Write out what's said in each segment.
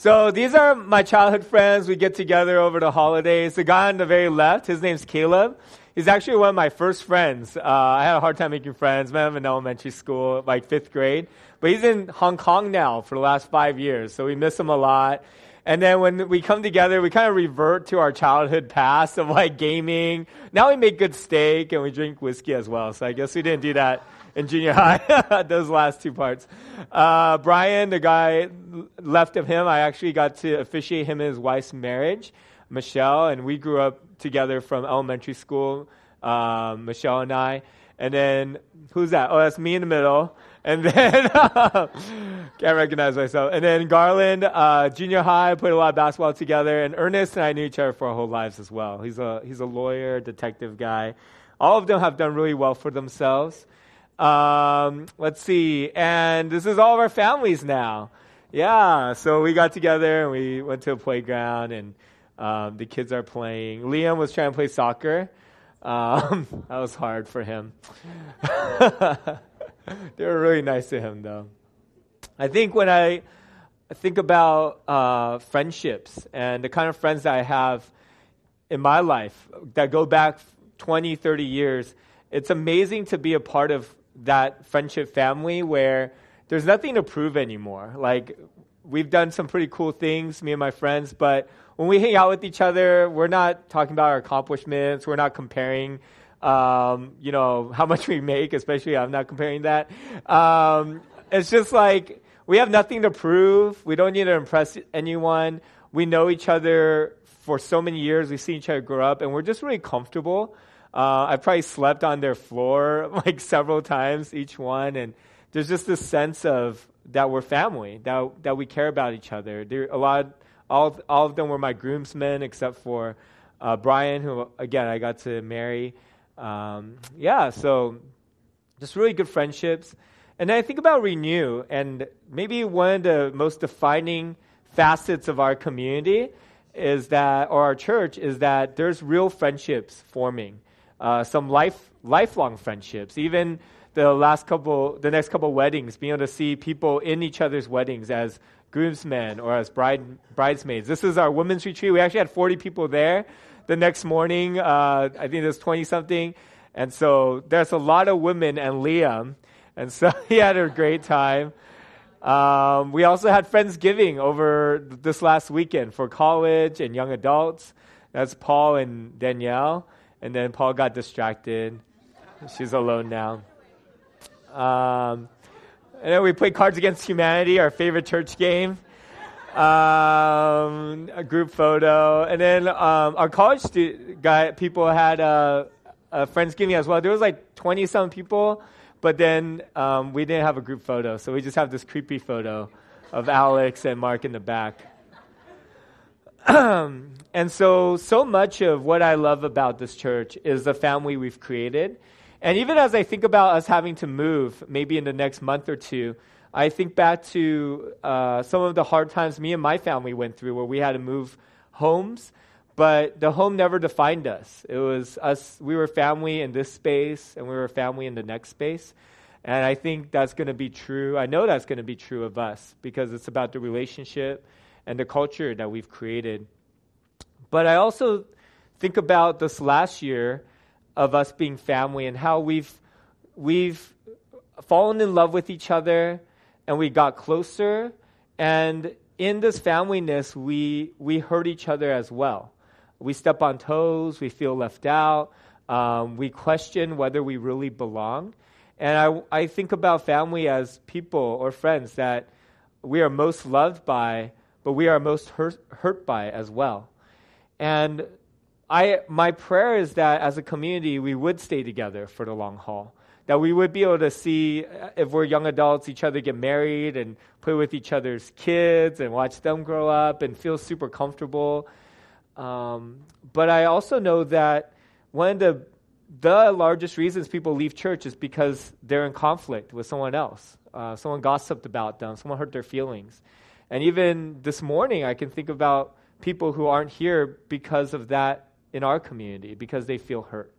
So these are my childhood friends. We get together over the holidays. The guy on the very left, his name's Caleb. He's actually one of my first friends. Uh, I had a hard time making friends. Met him in elementary school, like fifth grade. But he's in Hong Kong now for the last five years, so we miss him a lot. And then when we come together, we kind of revert to our childhood past of like gaming. Now we make good steak and we drink whiskey as well. So I guess we didn't do that in junior high, those last two parts. Uh, Brian, the guy left of him, I actually got to officiate him and his wife's marriage, Michelle, and we grew up together from elementary school, um, Michelle and I. And then, who's that? Oh, that's me in the middle. And then, can't recognize myself. And then Garland, uh, junior high, played a lot of basketball together. And Ernest and I knew each other for our whole lives as well. He's a, he's a lawyer, detective guy. All of them have done really well for themselves. Um, let's see. And this is all of our families now. Yeah. So we got together and we went to a playground and um, the kids are playing. Liam was trying to play soccer. Um, that was hard for him. they were really nice to him, though. I think when I think about uh, friendships and the kind of friends that I have in my life that go back 20, 30 years, it's amazing to be a part of that friendship family where there's nothing to prove anymore. Like, we've done some pretty cool things, me and my friends, but when we hang out with each other, we're not talking about our accomplishments. We're not comparing, um, you know, how much we make, especially I'm not comparing that. Um, it's just like we have nothing to prove. We don't need to impress anyone. We know each other for so many years. We've seen each other grow up, and we're just really comfortable. Uh, I probably slept on their floor like several times each one, and there's just this sense of that we're family, that that we care about each other. There a lot, all all of them were my groomsmen except for uh, Brian, who again I got to marry. Um, yeah, so just really good friendships. And then I think about Renew, and maybe one of the most defining facets of our community is that, or our church, is that there's real friendships forming uh, some life lifelong friendships. Even the last couple, the next couple weddings, being able to see people in each other's weddings as groomsmen or as bride, bridesmaids. This is our women's retreat. We actually had 40 people there. The next morning, uh, I think there's 20 something. And so there's a lot of women and Liam. And so he had a great time. Um, we also had Friendsgiving over this last weekend for college and young adults. That's Paul and Danielle. And then Paul got distracted. She's alone now. Um, and then we played Cards Against Humanity, our favorite church game. Um, a group photo. And then um, our college stu- guy, people had a, a Friendsgiving as well. There was like 20 some people, but then um, we didn't have a group photo. So we just have this creepy photo of Alex and Mark in the back. and so, so much of what I love about this church is the family we've created. And even as I think about us having to move, maybe in the next month or two, I think back to uh, some of the hard times me and my family went through where we had to move homes, but the home never defined us. It was us, we were family in this space, and we were family in the next space. And I think that's going to be true. I know that's going to be true of us because it's about the relationship and the culture that we've created. But I also think about this last year of us being family and how we've we've fallen in love with each other and we got closer. And in this familyness we we hurt each other as well. We step on toes we feel left out um, we question whether we really belong. And I, I think about family as people or friends that we are most loved by but we are most hurt, hurt by as well. And I, my prayer is that as a community, we would stay together for the long haul. That we would be able to see, if we're young adults, each other get married and play with each other's kids and watch them grow up and feel super comfortable. Um, but I also know that one of the, the largest reasons people leave church is because they're in conflict with someone else. Uh, someone gossiped about them, someone hurt their feelings. And even this morning, I can think about people who aren't here because of that in our community, because they feel hurt.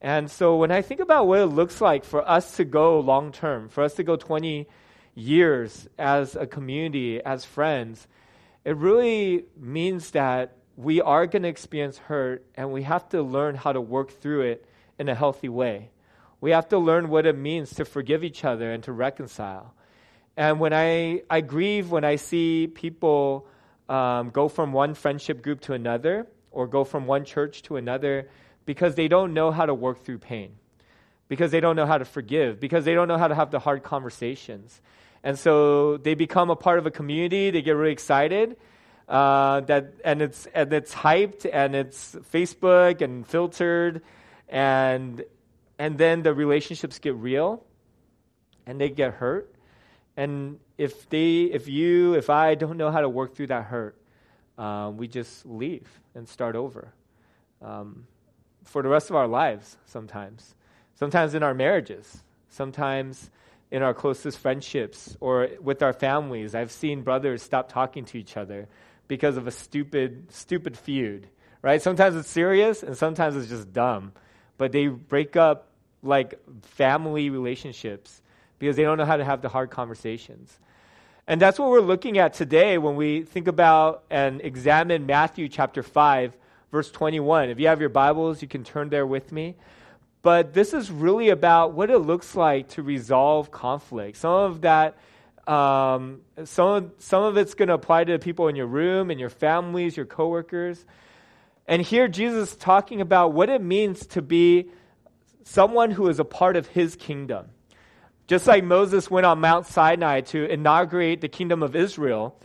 And so when I think about what it looks like for us to go long term, for us to go 20 years as a community, as friends, it really means that we are going to experience hurt and we have to learn how to work through it in a healthy way. We have to learn what it means to forgive each other and to reconcile. And when I, I grieve when I see people um, go from one friendship group to another or go from one church to another because they don't know how to work through pain, because they don't know how to forgive, because they don't know how to have the hard conversations. And so they become a part of a community, they get really excited. Uh, that and it's and it's hyped and it's Facebook and filtered and and then the relationships get real and they get hurt and if they, if you, if I don't know how to work through that hurt, um, we just leave and start over. Um, for the rest of our lives, sometimes. Sometimes in our marriages, sometimes in our closest friendships or with our families. I've seen brothers stop talking to each other because of a stupid, stupid feud, right? Sometimes it's serious and sometimes it's just dumb. But they break up like family relationships because they don't know how to have the hard conversations. And that's what we're looking at today when we think about and examine Matthew chapter 5, verse 21. If you have your Bibles, you can turn there with me. But this is really about what it looks like to resolve conflict. Some of that, um, some, some of it's going to apply to the people in your room, in your families, your coworkers. And here Jesus is talking about what it means to be someone who is a part of his kingdom. Just like Moses went on Mount Sinai to inaugurate the kingdom of Israel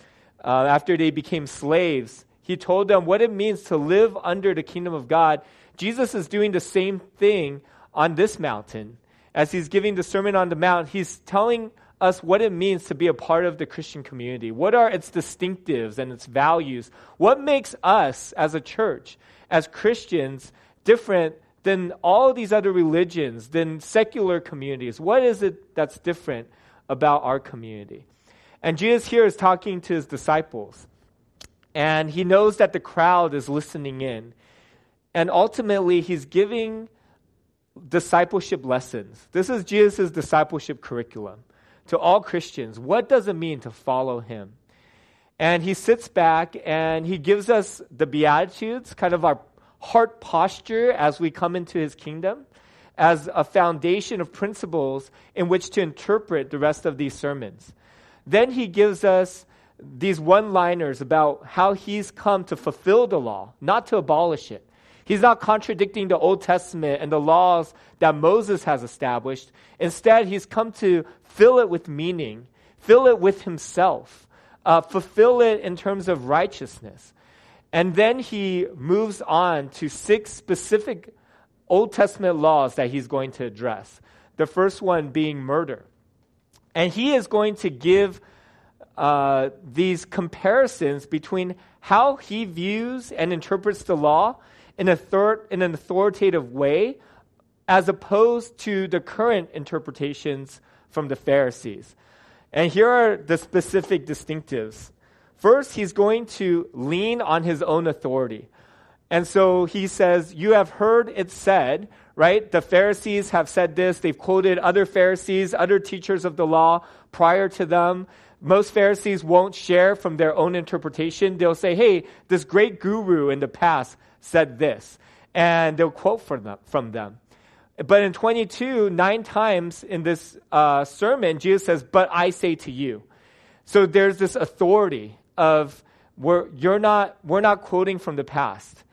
uh, after they became slaves, he told them what it means to live under the kingdom of God. Jesus is doing the same thing on this mountain. As he's giving the Sermon on the Mount, he's telling us what it means to be a part of the Christian community. What are its distinctives and its values? What makes us as a church, as Christians, different than all these other religions, than secular communities? What is it that's different about our community? And Jesus here is talking to his disciples. And he knows that the crowd is listening in. And ultimately, he's giving discipleship lessons. This is Jesus' discipleship curriculum to all Christians. What does it mean to follow him? And he sits back and he gives us the Beatitudes, kind of our heart posture as we come into his kingdom as a foundation of principles in which to interpret the rest of these sermons. Then he gives us these one liners about how he's come to fulfill the law, not to abolish it. He's not contradicting the Old Testament and the laws that Moses has established. Instead, he's come to fill it with meaning, fill it with himself, uh, fulfill it in terms of righteousness. And then he moves on to six specific Old Testament laws that he's going to address. The first one being murder. And he is going to give uh, these comparisons between how he views and interprets the law in, third, in an authoritative way as opposed to the current interpretations from the Pharisees. And here are the specific distinctives. First, he's going to lean on his own authority. And so he says, You have heard it said, right? The Pharisees have said this. They've quoted other Pharisees, other teachers of the law prior to them. Most Pharisees won't share from their own interpretation. They'll say, Hey, this great guru in the past said this. And they'll quote from them. From them. But in 22, nine times in this uh, sermon, Jesus says, But I say to you. So there's this authority of we're, you're not, we're not quoting from the past.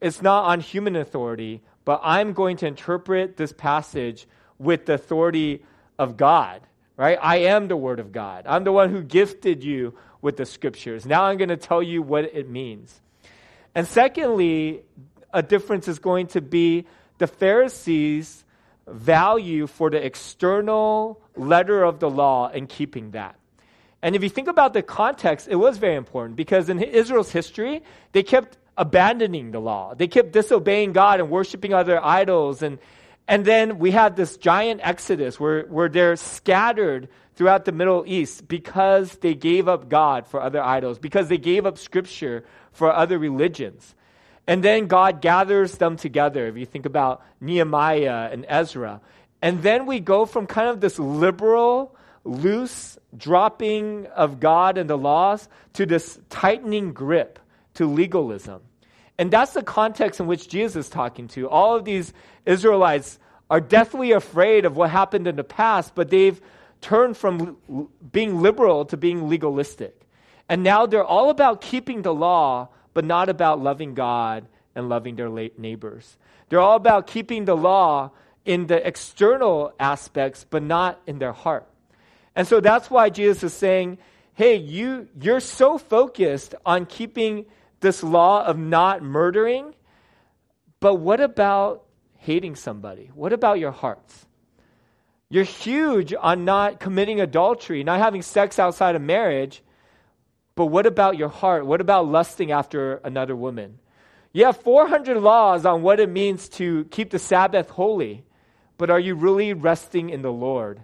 It's not on human authority, but I'm going to interpret this passage with the authority of God, right? I am the Word of God. I'm the one who gifted you with the scriptures. Now I'm going to tell you what it means. And secondly, a difference is going to be the Pharisees' value for the external letter of the law and keeping that. And if you think about the context, it was very important because in Israel's history, they kept abandoning the law. They kept disobeying God and worshiping other idols. And, and then we had this giant exodus where, where they're scattered throughout the Middle East because they gave up God for other idols, because they gave up scripture for other religions. And then God gathers them together. If you think about Nehemiah and Ezra. And then we go from kind of this liberal, loose dropping of God and the laws to this tightening grip to legalism. And that's the context in which Jesus is talking to. All of these Israelites are deathly afraid of what happened in the past, but they've turned from being liberal to being legalistic. And now they're all about keeping the law, but not about loving God and loving their late neighbors. They're all about keeping the law in the external aspects, but not in their heart. And so that's why Jesus is saying, hey, you, you're so focused on keeping this law of not murdering, but what about hating somebody? What about your hearts? You're huge on not committing adultery, not having sex outside of marriage, but what about your heart? What about lusting after another woman? You have 400 laws on what it means to keep the Sabbath holy, but are you really resting in the Lord,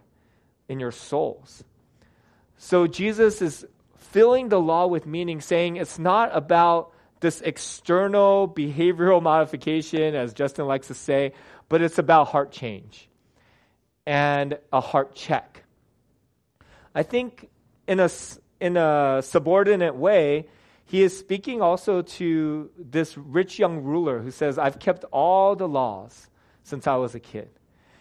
in your souls? So Jesus is filling the law with meaning, saying it's not about this external behavioral modification, as Justin likes to say, but it's about heart change and a heart check. I think in a in a subordinate way, he is speaking also to this rich young ruler who says, I've kept all the laws since I was a kid.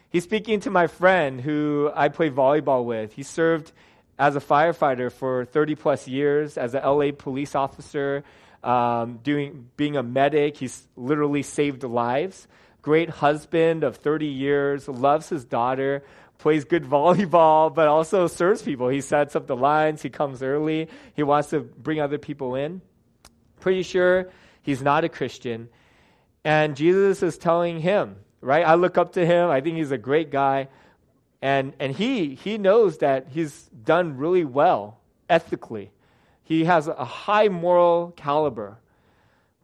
He's speaking to my friend who I play volleyball with. He served as a firefighter for 30 plus years, as an LA police officer, um, doing, being a medic. He's literally saved lives. Great husband of 30 years, loves his daughter, plays good volleyball, but also serves people. He sets up the lines, he comes early, he wants to bring other people in. Pretty sure he's not a Christian. And Jesus is telling him, right? I look up to him. I think he's a great guy. And, and he, he knows that he's done really well ethically. He has a high moral caliber.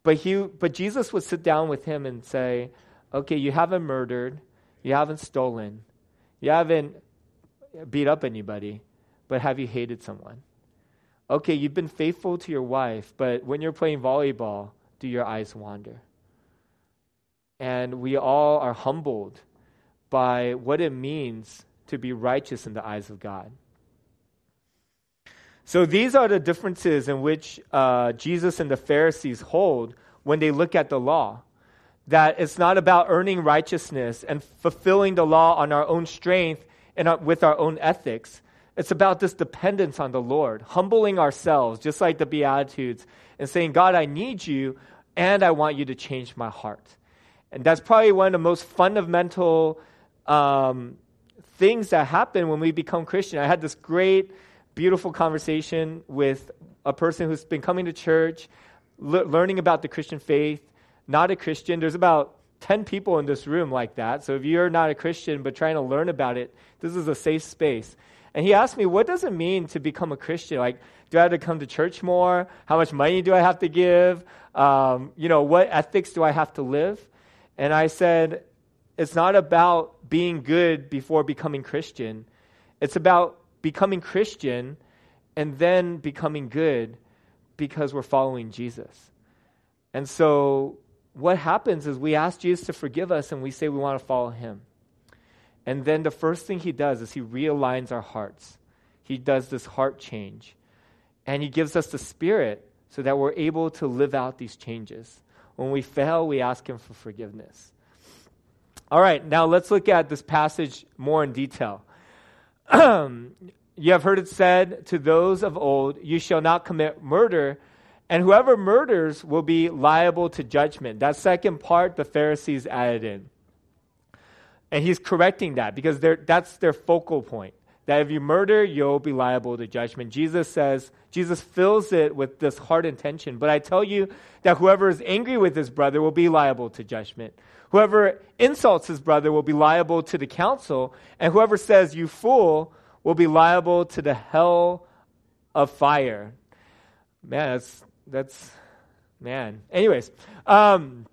But, he, but Jesus would sit down with him and say, okay, you haven't murdered, you haven't stolen, you haven't beat up anybody, but have you hated someone? Okay, you've been faithful to your wife, but when you're playing volleyball, do your eyes wander? And we all are humbled by what it means to be righteous in the eyes of God. So these are the differences in which uh, Jesus and the Pharisees hold when they look at the law that it's not about earning righteousness and fulfilling the law on our own strength and with our own ethics. It's about this dependence on the Lord, humbling ourselves, just like the Beatitudes, and saying, God, I need you, and I want you to change my heart. And that's probably one of the most fundamental um, things that happen when we become Christian. I had this great, beautiful conversation with a person who's been coming to church, le- learning about the Christian faith, not a Christian. There's about 10 people in this room like that. So if you're not a Christian but trying to learn about it, this is a safe space. And he asked me, what does it mean to become a Christian? Like, do I have to come to church more? How much money do I have to give? Um, you know, what ethics do I have to live? And I said, it's not about being good before becoming Christian. It's about becoming Christian and then becoming good because we're following Jesus. And so what happens is we ask Jesus to forgive us and we say we want to follow him. And then the first thing he does is he realigns our hearts. He does this heart change. And he gives us the spirit so that we're able to live out these changes. When we fail, we ask him for forgiveness. All right, now let's look at this passage more in detail. you have heard it said to those of old, You shall not commit murder and whoever murders will be liable to judgment. That second part, the Pharisees added in. And he's correcting that because that's their focal point. That if you murder, you'll be liable to judgment. Jesus says, Jesus fills it with this hard intention. But I tell you that whoever is angry with his brother will be liable to judgment. Whoever insults his brother will be liable to the council. And whoever says, you fool, will be liable to the hell of fire. Man, that's that's, man. Anyways, um,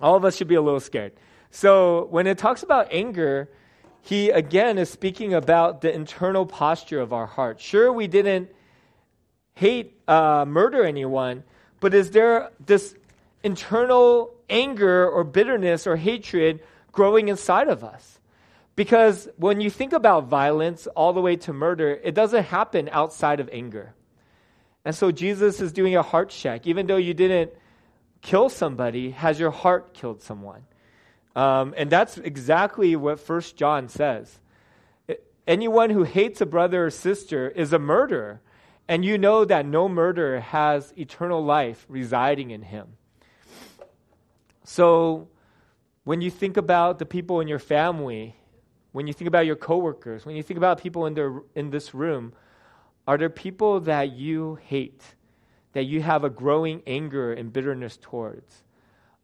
all of us should be a little scared. So when it talks about anger, he again is speaking about the internal posture of our heart. Sure, we didn't hate, uh, murder anyone, but is there this internal anger or bitterness or hatred growing inside of us? Because when you think about violence all the way to murder, it doesn't happen outside of anger. And so Jesus is doing a heart check. Even though you didn't kill somebody, has your heart killed someone? Um, and that's exactly what First John says. Anyone who hates a brother or sister is a murderer, and you know that no murderer has eternal life residing in him. So, when you think about the people in your family, when you think about your coworkers, when you think about people in, the, in this room, are there people that you hate, that you have a growing anger and bitterness towards?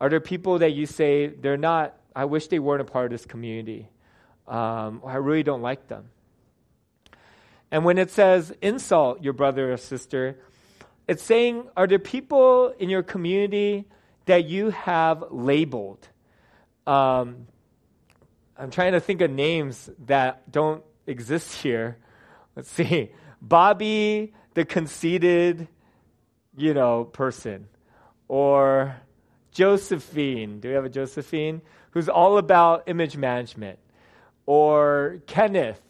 Are there people that you say, they're not, I wish they weren't a part of this community, um, I really don't like them? And when it says insult your brother or sister, it's saying, are there people in your community that you have labeled? Um, I'm trying to think of names that don't exist here. Let's see. Bobby, the conceited, you know, person. Or Josephine. Do we have a Josephine? Who's all about image management. Or Kenneth,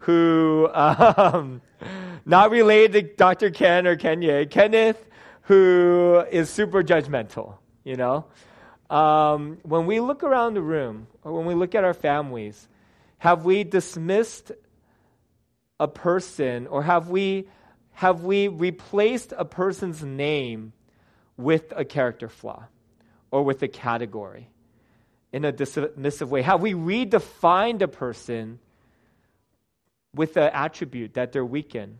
who, um, not related to Dr. Ken or Kenya. Kenneth, who is super judgmental, you know? Um, when we look around the room, or when we look at our families, have we dismissed a person or have we have we replaced a person's name with a character flaw or with a category in a dismissive way? Have we redefined a person with the attribute that they're weak in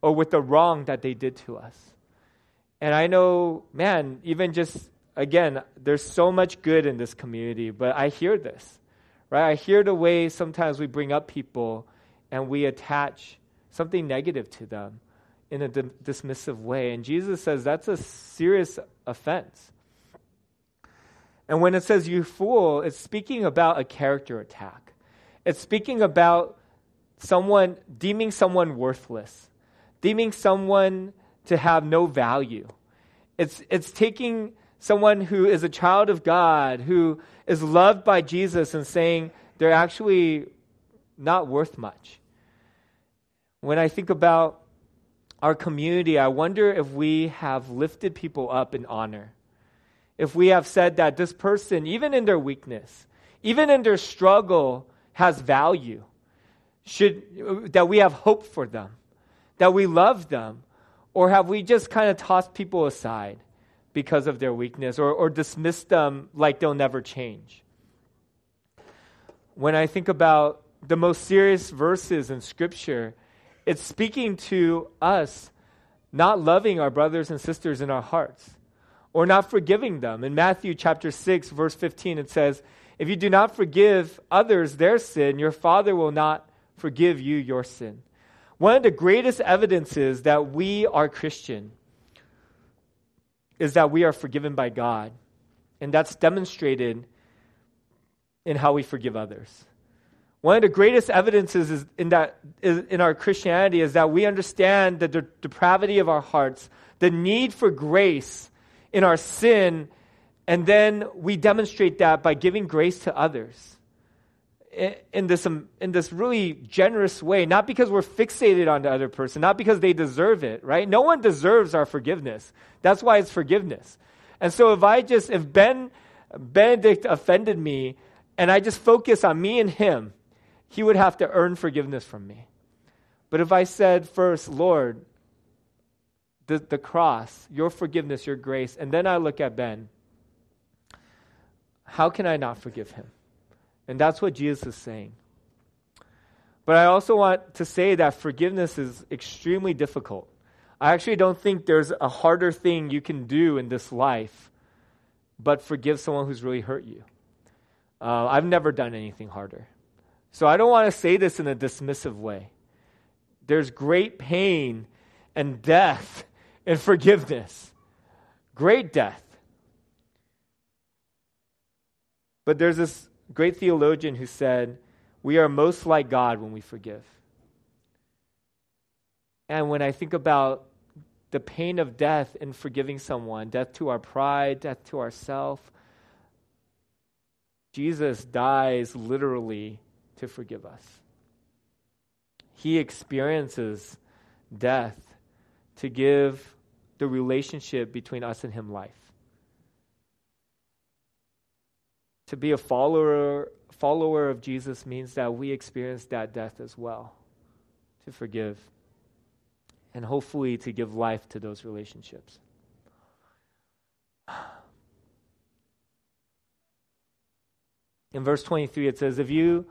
or with the wrong that they did to us? And I know, man, even just again, there's so much good in this community, but I hear this, right? I hear the way sometimes we bring up people and we attach something negative to them in a d- dismissive way. And Jesus says that's a serious offense. And when it says you fool, it's speaking about a character attack. It's speaking about someone deeming someone worthless, deeming someone to have no value. It's, it's taking someone who is a child of God, who is loved by Jesus, and saying they're actually not worth much. When I think about our community, I wonder if we have lifted people up in honor. If we have said that this person, even in their weakness, even in their struggle, has value. Should, that we have hope for them, that we love them, or have we just kind of tossed people aside because of their weakness or, or dismissed them like they'll never change? When I think about the most serious verses in Scripture, it's speaking to us not loving our brothers and sisters in our hearts or not forgiving them. In Matthew chapter 6 verse 15 it says, "If you do not forgive others their sin, your Father will not forgive you your sin." One of the greatest evidences that we are Christian is that we are forgiven by God. And that's demonstrated in how we forgive others. One of the greatest evidences is in, that, is in our Christianity is that we understand the de- depravity of our hearts, the need for grace in our sin, and then we demonstrate that by giving grace to others in, this, um, in this really generous way, not because we're fixated on the other person, not because they deserve it, right? No one deserves our forgiveness. That's why it's forgiveness. And so if I just, if Ben, Benedict offended me, and I just focus on me and him, he would have to earn forgiveness from me. But if I said first, Lord, the, the cross, your forgiveness, your grace, and then I look at Ben, how can I not forgive him? And that's what Jesus is saying. But I also want to say that forgiveness is extremely difficult. I actually don't think there's a harder thing you can do in this life but forgive someone who's really hurt you. Uh, I've never done anything harder. So I don't want to say this in a dismissive way. There's great pain and death in forgiveness, great death. But there's this great theologian who said, We are most like God when we forgive. And when I think about the pain of death in forgiving someone, death to our pride, death to ourself, Jesus dies literally to forgive us. He experiences death to give the relationship between us and Him life. To be a follower, follower of Jesus means that we experience that death as well, to forgive, and hopefully to give life to those relationships. In verse 23, it says, If you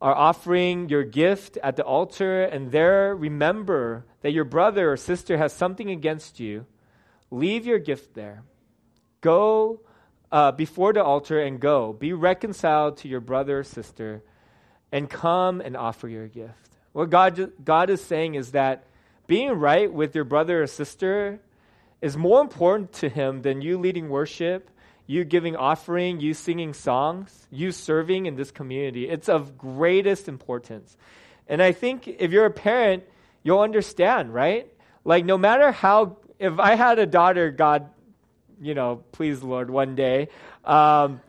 are offering your gift at the altar and there remember that your brother or sister has something against you, leave your gift there. Go uh, before the altar and go. Be reconciled to your brother or sister and come and offer your gift. What God, God is saying is that being right with your brother or sister is more important to Him than you leading worship you giving offering, you singing songs, you serving in this community. It's of greatest importance. And I think if you're a parent, you'll understand, right? Like, no matter how, if I had a daughter, God, you know, please, Lord, one day, um,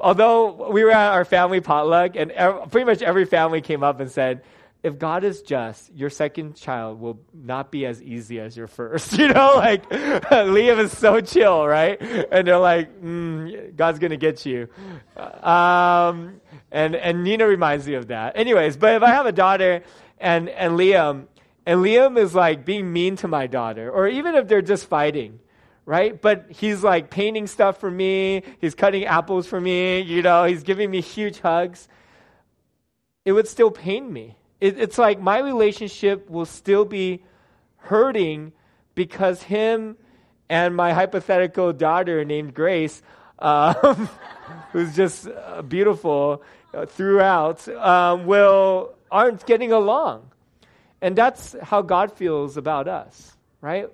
although we were at our family potluck, and pretty much every family came up and said, if God is just, your second child will not be as easy as your first. You know, like Liam is so chill, right? And they're like, mm, God's gonna get you. Um, and and Nina reminds me of that. Anyways, but if I have a daughter and and Liam, and Liam is like being mean to my daughter, or even if they're just fighting, right? But he's like painting stuff for me. He's cutting apples for me. You know, he's giving me huge hugs. It would still pain me it, it's like my relationship will still be hurting because him and my hypothetical daughter named Grace, um, who's just uh, beautiful uh, throughout, um, will aren't getting along, and that's how God feels about us, right?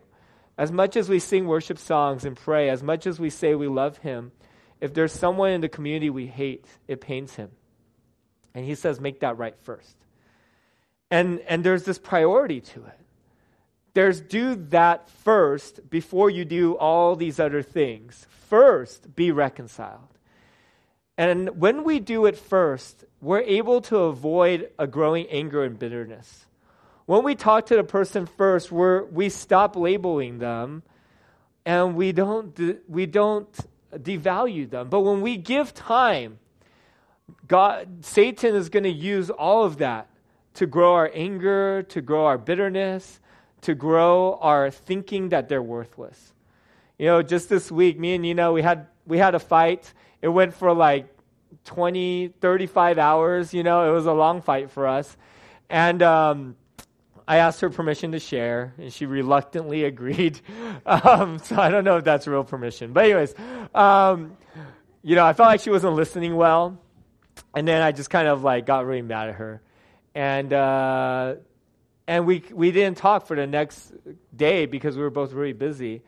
As much as we sing worship songs and pray, as much as we say we love Him, if there's someone in the community we hate, it pains Him, and He says, make that right first. And, and there's this priority to it. There's do that first before you do all these other things. First, be reconciled. And when we do it first, we're able to avoid a growing anger and bitterness. When we talk to the person first, we're, we stop labeling them and we don't, we don't devalue them. But when we give time, God, Satan is going to use all of that to grow our anger, to grow our bitterness, to grow our thinking that they're worthless. You know, just this week, me and Nina, we had we had a fight. It went for like 20, 35 hours. You know, it was a long fight for us. And um, I asked her permission to share, and she reluctantly agreed. Um, so I don't know if that's real permission. But, anyways, um, you know, I felt like she wasn't listening well. And then I just kind of like got really mad at her and uh, and we we didn't talk for the next day because we were both really busy.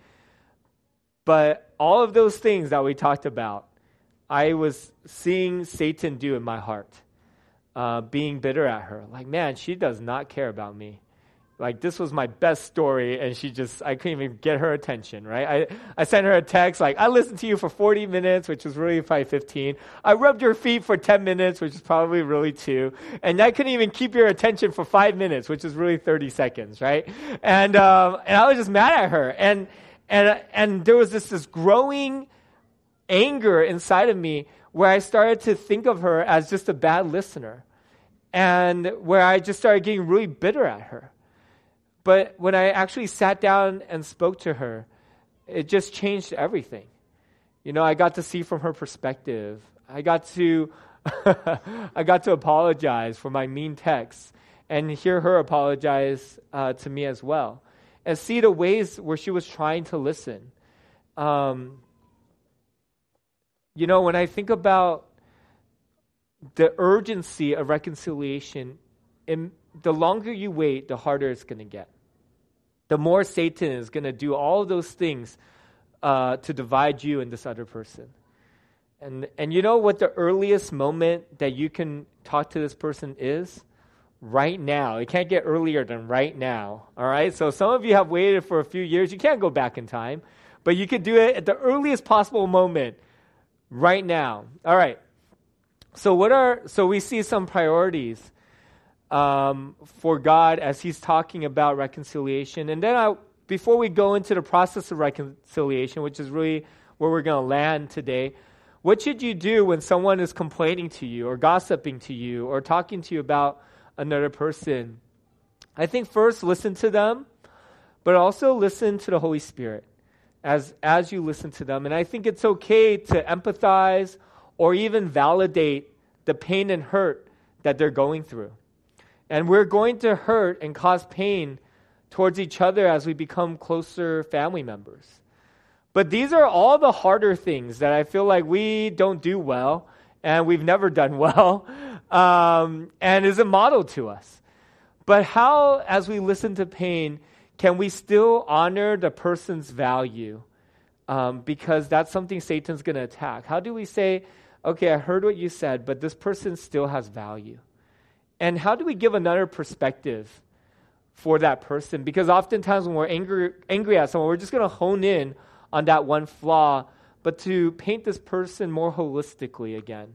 But all of those things that we talked about, I was seeing Satan do in my heart, uh, being bitter at her. Like, man, she does not care about me like this was my best story and she just i couldn't even get her attention right? I, I sent her a text like i listened to you for 40 minutes which was really probably 15 i rubbed your feet for 10 minutes which is probably really two. And i couldn't even keep your attention for five minutes which is really 30 seconds right? And um, and i was just mad at her. And and and there was this this growing anger inside of me where i started to think of her as just a bad listener. And where i just started getting really bitter at her but when I actually sat down and spoke to her, it just changed everything. You know, I got to see from her perspective. I got to I got to apologize for my mean texts and hear her apologize uh, to me as well, and see the ways where she was trying to listen. Um, you know, when I think about the urgency of reconciliation, in, the longer you wait, the harder it's going to get the more Satan is going to do all those things uh, to divide you and this other person. And, and you know what the earliest moment that you can talk to this person is? Right now. It can't get earlier than right now. All right? So some of you have waited for a few years. You can't go back in time, but you could do it at the earliest possible moment right now. All right. So what are so we see some priorities um, for God as He's talking about reconciliation, and then I, before we go into the process of reconciliation, which is really where we're going to land today, what should you do when someone is complaining to you, or gossiping to you, or talking to you about another person? I think first listen to them, but also listen to the Holy Spirit as as you listen to them, and I think it's okay to empathize or even validate the pain and hurt that they're going through. And we're going to hurt and cause pain towards each other as we become closer family members. But these are all the harder things that I feel like we don't do well and we've never done well um, and is a model to us. But how, as we listen to pain, can we still honor the person's value? Um, because that's something Satan's going to attack. How do we say, okay, I heard what you said, but this person still has value? And how do we give another perspective for that person? Because oftentimes when we're angry, angry at someone, we're just going to hone in on that one flaw, but to paint this person more holistically again.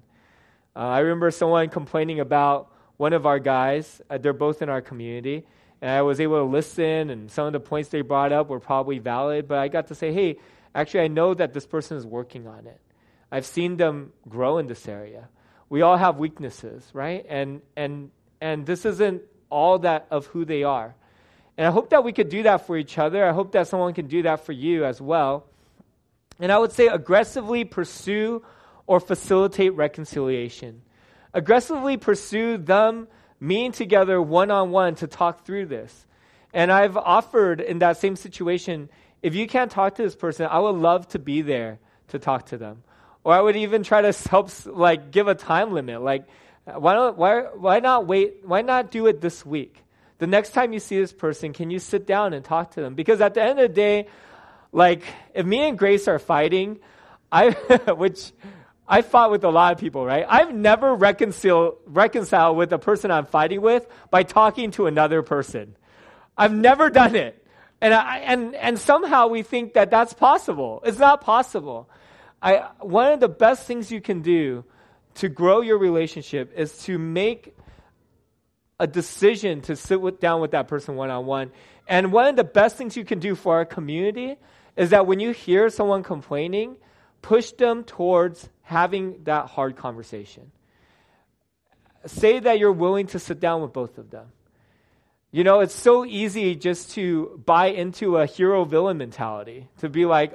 Uh, I remember someone complaining about one of our guys. Uh, they're both in our community. And I was able to listen, and some of the points they brought up were probably valid, but I got to say, hey, actually, I know that this person is working on it. I've seen them grow in this area. We all have weaknesses, right? And, and, and this isn't all that of who they are. And I hope that we could do that for each other. I hope that someone can do that for you as well. And I would say aggressively pursue or facilitate reconciliation. Aggressively pursue them meeting together one on one to talk through this. And I've offered in that same situation, if you can't talk to this person, I would love to be there to talk to them. Or I would even try to help, like, give a time limit. Like, why, don't, why, why not wait? Why not do it this week? The next time you see this person, can you sit down and talk to them? Because at the end of the day, like, if me and Grace are fighting, I, which I fought with a lot of people, right? I've never reconciled, reconciled with a person I'm fighting with by talking to another person. I've never done it. And, I, and, and somehow we think that that's possible. It's not possible. I, one of the best things you can do to grow your relationship is to make a decision to sit with, down with that person one on one. And one of the best things you can do for our community is that when you hear someone complaining, push them towards having that hard conversation. Say that you're willing to sit down with both of them. You know, it's so easy just to buy into a hero villain mentality, to be like,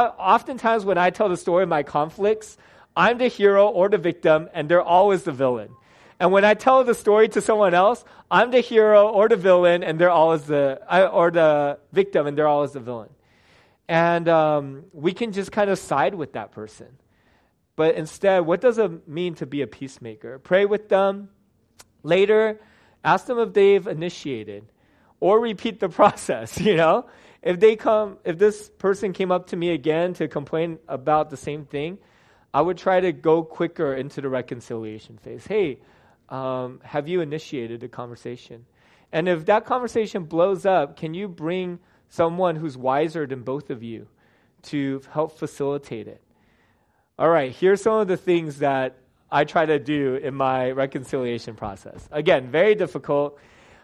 oftentimes when I tell the story of my conflicts, I'm the hero or the victim, and they're always the villain. And when I tell the story to someone else, I'm the hero or the villain, and they're always the or the victim, and they're always the villain. And um, we can just kind of side with that person. But instead, what does it mean to be a peacemaker? Pray with them. Later, ask them if they've initiated or repeat the process, you know? If they come, if this person came up to me again to complain about the same thing, I would try to go quicker into the reconciliation phase. Hey, um, have you initiated a conversation? And if that conversation blows up, can you bring someone who's wiser than both of you to help facilitate it. All right, here's some of the things that I try to do in my reconciliation process. Again, very difficult.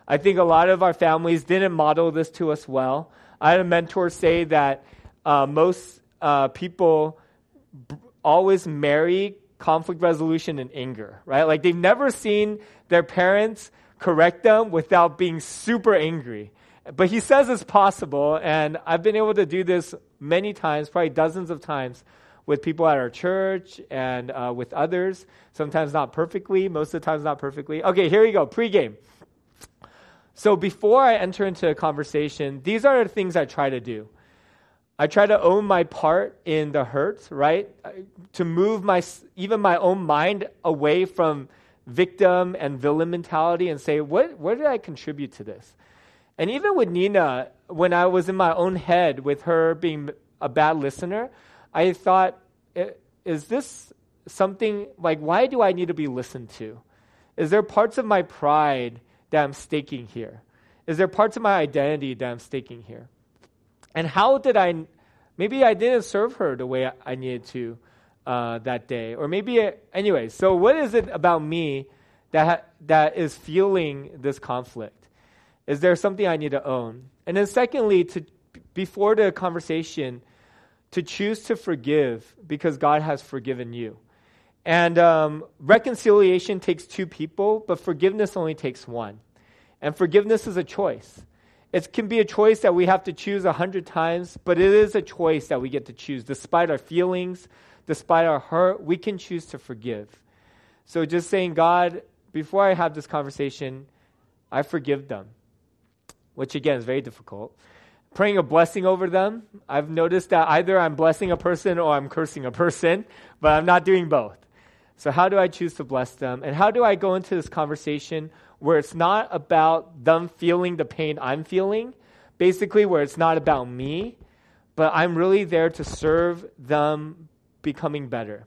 I think a lot of our families didn't model this to us well. I had a mentor say that uh, most uh, people b- always marry conflict resolution and anger, right? Like they've never seen their parents correct them without being super angry. But he says it's possible, and I've been able to do this many times, probably dozens of times, with people at our church and uh, with others. Sometimes not perfectly, most of the times not perfectly. Okay, here we go. Pre-game. So before I enter into a conversation, these are the things I try to do. I try to own my part in the hurt, right? To move my even my own mind away from victim and villain mentality and say, what, what did I contribute to this? And even with Nina, when I was in my own head with her being a bad listener, I thought, is this something like, why do I need to be listened to? Is there parts of my pride that I'm staking here? Is there parts of my identity that I'm staking here? And how did I, maybe I didn't serve her the way I needed to uh, that day, or maybe anyway. So, what is it about me that ha- that is fueling this conflict? Is there something I need to own? And then, secondly, to before the conversation, to choose to forgive because God has forgiven you. And um, reconciliation takes two people, but forgiveness only takes one. And forgiveness is a choice. It can be a choice that we have to choose a hundred times, but it is a choice that we get to choose. Despite our feelings, despite our hurt, we can choose to forgive. So just saying, God, before I have this conversation, I forgive them, which again is very difficult. Praying a blessing over them, I've noticed that either I'm blessing a person or I'm cursing a person, but I'm not doing both. So, how do I choose to bless them? And how do I go into this conversation where it's not about them feeling the pain I'm feeling, basically, where it's not about me, but I'm really there to serve them becoming better.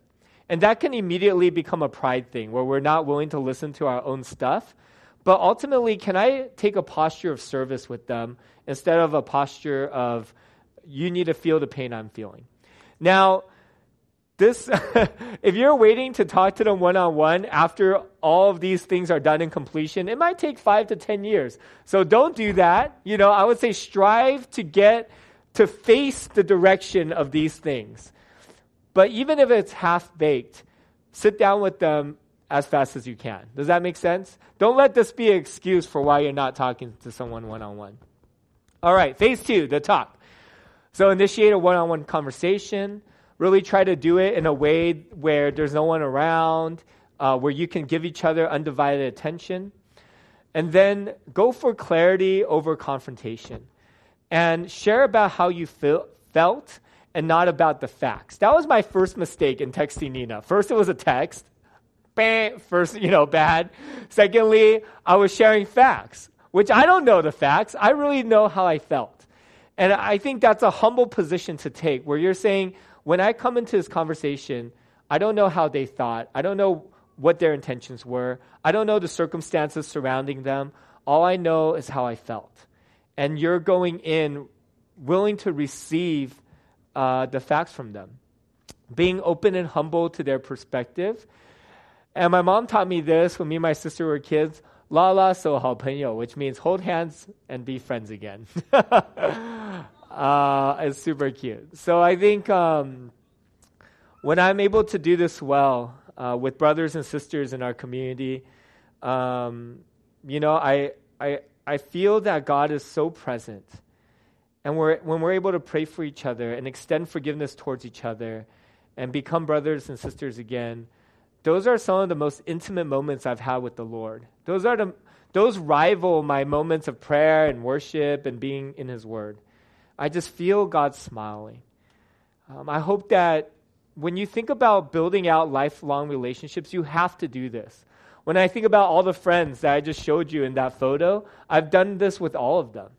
And that can immediately become a pride thing where we're not willing to listen to our own stuff. But ultimately, can I take a posture of service with them instead of a posture of, you need to feel the pain I'm feeling? Now, this if you're waiting to talk to them one on one after all of these things are done in completion it might take 5 to 10 years. So don't do that. You know i would say strive to get to face the direction of these things. But even if it's half baked sit down with them as fast as you can. Does that make sense? Don't let this be an excuse for why you're not talking to someone one on one all right phase 2 the talk. So initiate a one-on-one conversation really try to do it in a way where there's no one around, uh, where you can give each other undivided attention. And then go for clarity over confrontation. And share about how you feel, felt and not about the facts. That was my first mistake in texting Nina. First, it was a text. Bang, first, you know, bad. Secondly, I was sharing facts, which I don't know the facts. I really know how I felt. And I think that's a humble position to take where you're saying, when I come into this conversation, I don't know how they thought. I don't know what their intentions were. I don't know the circumstances surrounding them. All I know is how I felt. And you're going in willing to receive uh, the facts from them, being open and humble to their perspective. And my mom taught me this when me and my sister were kids. La la so hao which means hold hands and be friends again. Uh, it's super cute. So I think um, when I'm able to do this well uh, with brothers and sisters in our community, um, you know, I, I, I feel that God is so present. And we're, when we're able to pray for each other and extend forgiveness towards each other and become brothers and sisters again, those are some of the most intimate moments I've had with the Lord. Those are the those rival my moments of prayer and worship and being in His Word. I just feel God smiling. Um, I hope that when you think about building out lifelong relationships, you have to do this. When I think about all the friends that I just showed you in that photo, I've done this with all of them.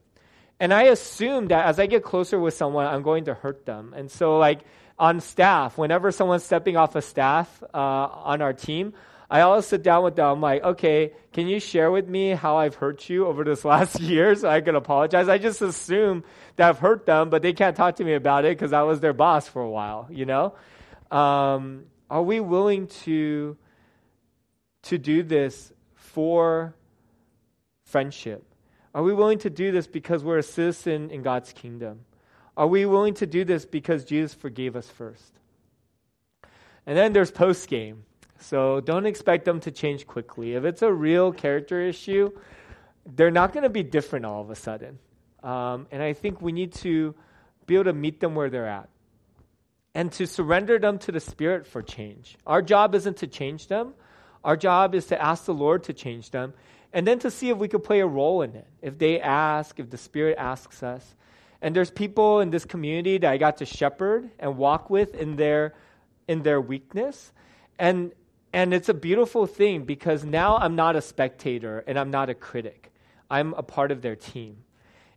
And I assume that as I get closer with someone, I'm going to hurt them. And so, like on staff, whenever someone's stepping off a staff uh, on our team, I always sit down with them. I'm like, okay, can you share with me how I've hurt you over this last year so I can apologize? I just assume that I've hurt them, but they can't talk to me about it because I was their boss for a while, you know? Um, are we willing to, to do this for friendship? Are we willing to do this because we're a citizen in God's kingdom? Are we willing to do this because Jesus forgave us first? And then there's post game. So don't expect them to change quickly. If it's a real character issue, they're not going to be different all of a sudden. Um, and I think we need to be able to meet them where they're at and to surrender them to the Spirit for change. Our job isn't to change them, our job is to ask the Lord to change them and then to see if we could play a role in it. If they ask, if the Spirit asks us. And there's people in this community that I got to shepherd and walk with in their in their weakness. And and it's a beautiful thing because now I'm not a spectator and I'm not a critic. I'm a part of their team.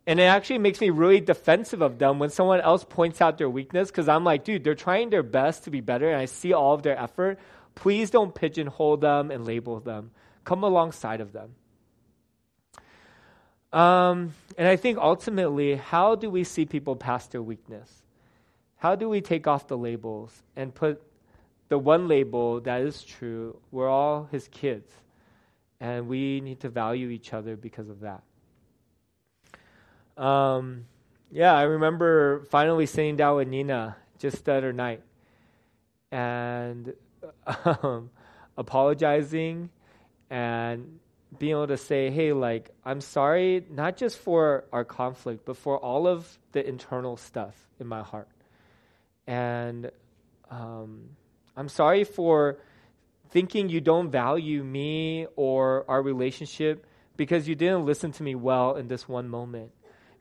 And it actually makes me really defensive of them when someone else points out their weakness because I'm like, dude, they're trying their best to be better and I see all of their effort. Please don't pigeonhole them and label them. Come alongside of them. Um, and I think ultimately, how do we see people past their weakness? How do we take off the labels and put the one label that is true. We're all his kids. And we need to value each other because of that. Um, yeah, I remember finally sitting down with Nina just the other night and um, apologizing and being able to say, hey, like, I'm sorry, not just for our conflict, but for all of the internal stuff in my heart. And um, I'm sorry for thinking you don't value me or our relationship because you didn't listen to me well in this one moment.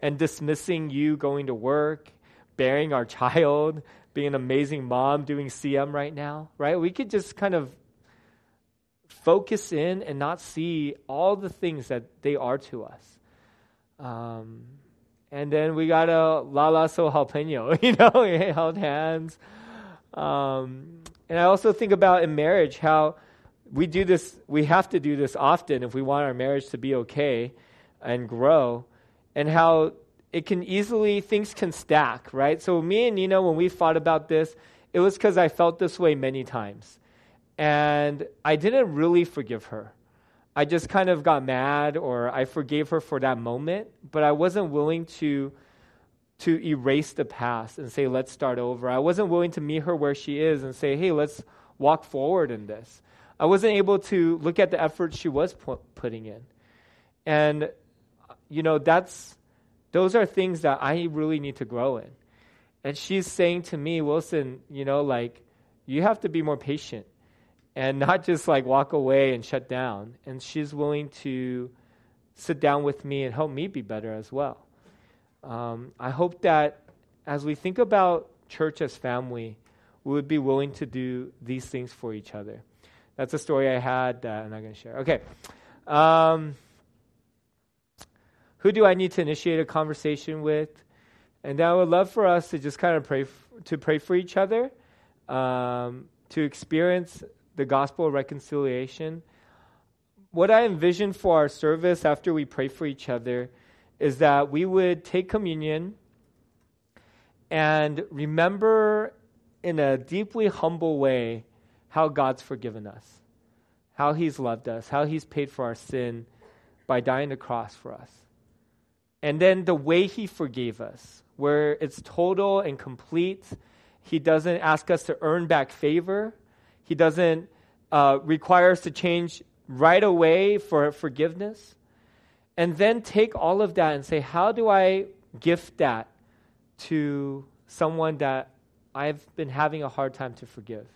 And dismissing you going to work, bearing our child, being an amazing mom, doing CM right now, right? We could just kind of focus in and not see all the things that they are to us. Um, and then we got a la la so jalapeno, you know, held hands. Um, and I also think about in marriage how we do this, we have to do this often if we want our marriage to be okay and grow, and how it can easily, things can stack, right? So, me and Nina, when we thought about this, it was because I felt this way many times. And I didn't really forgive her. I just kind of got mad or I forgave her for that moment, but I wasn't willing to to erase the past and say let's start over. I wasn't willing to meet her where she is and say, "Hey, let's walk forward in this." I wasn't able to look at the effort she was pu- putting in. And you know, that's those are things that I really need to grow in. And she's saying to me, Wilson, you know, like you have to be more patient and not just like walk away and shut down. And she's willing to sit down with me and help me be better as well. Um, I hope that as we think about church as family, we would be willing to do these things for each other. That's a story I had that I'm not going to share. Okay. Um, who do I need to initiate a conversation with? And I would love for us to just kind of pray f- to pray for each other, um, to experience the gospel of reconciliation. What I envision for our service after we pray for each other is that we would take communion and remember in a deeply humble way how God's forgiven us, how He's loved us, how He's paid for our sin by dying the cross for us. And then the way He forgave us, where it's total and complete. He doesn't ask us to earn back favor, he doesn't uh, require us to change right away for forgiveness. And then take all of that and say, how do I gift that to someone that I've been having a hard time to forgive?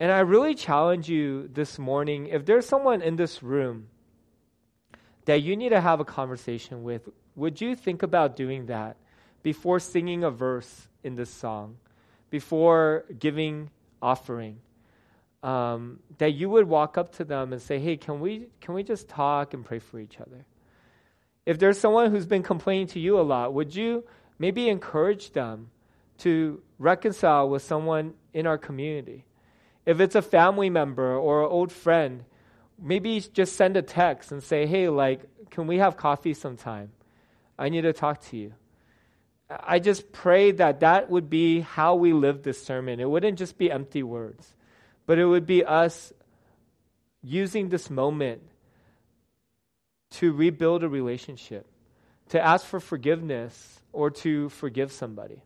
And I really challenge you this morning if there's someone in this room that you need to have a conversation with, would you think about doing that before singing a verse in this song, before giving offering? Um, that you would walk up to them and say, "Hey, can we can we just talk and pray for each other?" If there's someone who's been complaining to you a lot, would you maybe encourage them to reconcile with someone in our community? If it's a family member or an old friend, maybe just send a text and say, "Hey, like, can we have coffee sometime? I need to talk to you." I just pray that that would be how we live this sermon. It wouldn't just be empty words but it would be us using this moment to rebuild a relationship, to ask for forgiveness, or to forgive somebody.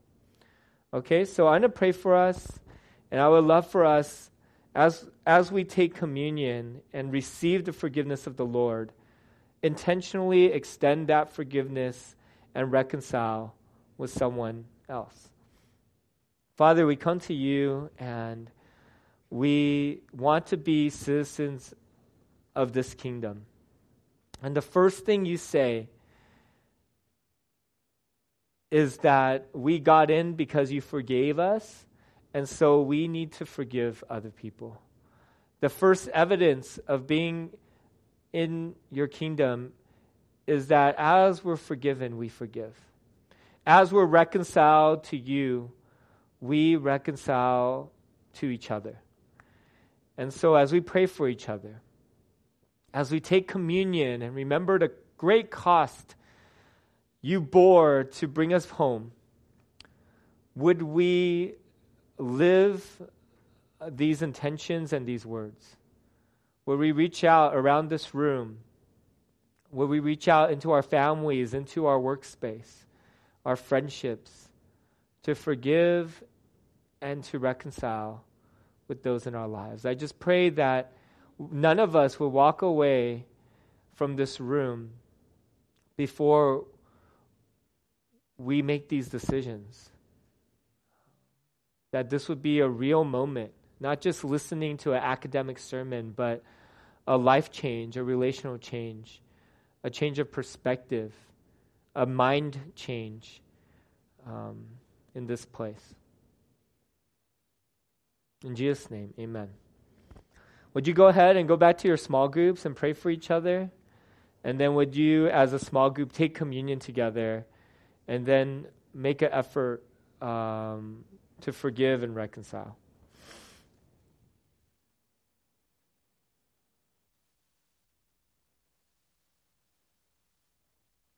Okay, so I'm going to pray for us, and I would love for us, as, as we take communion and receive the forgiveness of the Lord, intentionally extend that forgiveness and reconcile with someone else. Father, we come to you and we want to be citizens of this kingdom. And the first thing you say is that we got in because you forgave us, and so we need to forgive other people. The first evidence of being in your kingdom is that as we're forgiven, we forgive. As we're reconciled to you, we reconcile to each other. And so, as we pray for each other, as we take communion and remember the great cost you bore to bring us home, would we live these intentions and these words. Where we reach out around this room, where we reach out into our families, into our workspace, our friendships, to forgive and to reconcile with those in our lives. I just pray that none of us will walk away from this room before we make these decisions. That this would be a real moment, not just listening to an academic sermon, but a life change, a relational change, a change of perspective, a mind change um, in this place. In Jesus' name, amen. Would you go ahead and go back to your small groups and pray for each other? And then would you, as a small group, take communion together and then make an effort um, to forgive and reconcile?